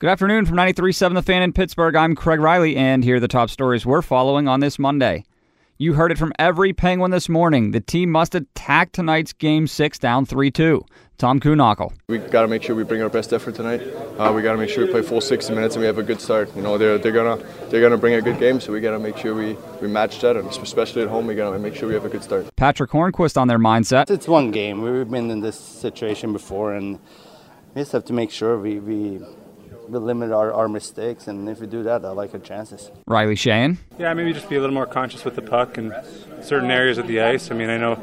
Good afternoon from 93.7 The Fan in Pittsburgh. I'm Craig Riley, and here are the top stories we're following on this Monday. You heard it from every Penguin this morning. The team must attack tonight's Game 6 down 3 2. Tom Kuhnhackl. We got to make sure we bring our best effort tonight. Uh, we got to make sure we play full 60 minutes and we have a good start. You know, they're, they're gonna they're gonna bring a good game, so we got to make sure we, we match that, and especially at home, we got to make sure we have a good start. Patrick Hornqvist on their mindset. It's one game. We've been in this situation before, and we just have to make sure we, we we limit our, our mistakes, and if we do that, I like our chances. Riley Sheahan. Yeah, maybe just be a little more conscious with the puck in certain areas of the ice. I mean, I know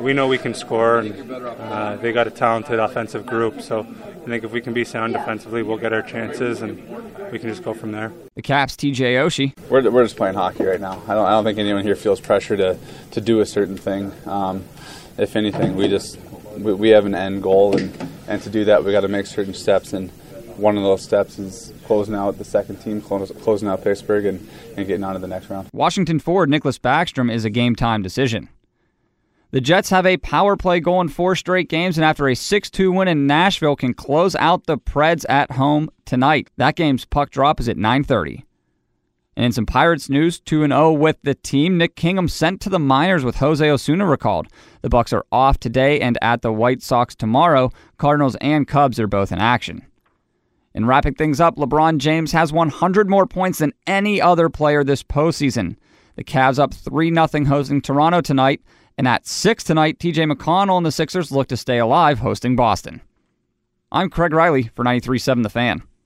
we know we can score, and uh, they got a talented offensive group. So I think if we can be sound defensively, we'll get our chances, and we can just go from there. The Caps, TJ Oshie. We're, we're just playing hockey right now. I don't, I don't think anyone here feels pressure to, to do a certain thing. Um, if anything, we just we, we have an end goal, and, and to do that, we got to make certain steps and one of those steps is closing out the second team, closing out Pittsburgh, and, and getting on to the next round. Washington forward Nicholas Backstrom is a game time decision. The Jets have a power play goal in four straight games, and after a 6 2 win in Nashville, can close out the Preds at home tonight. That game's puck drop is at 9.30. And in some Pirates news, 2 0 with the team. Nick Kingham sent to the minors with Jose Osuna recalled. The Bucs are off today and at the White Sox tomorrow. Cardinals and Cubs are both in action. And wrapping things up, LeBron James has 100 more points than any other player this postseason. The Cavs up 3 0 hosting Toronto tonight. And at 6 tonight, TJ McConnell and the Sixers look to stay alive hosting Boston. I'm Craig Riley for 93.7 The Fan.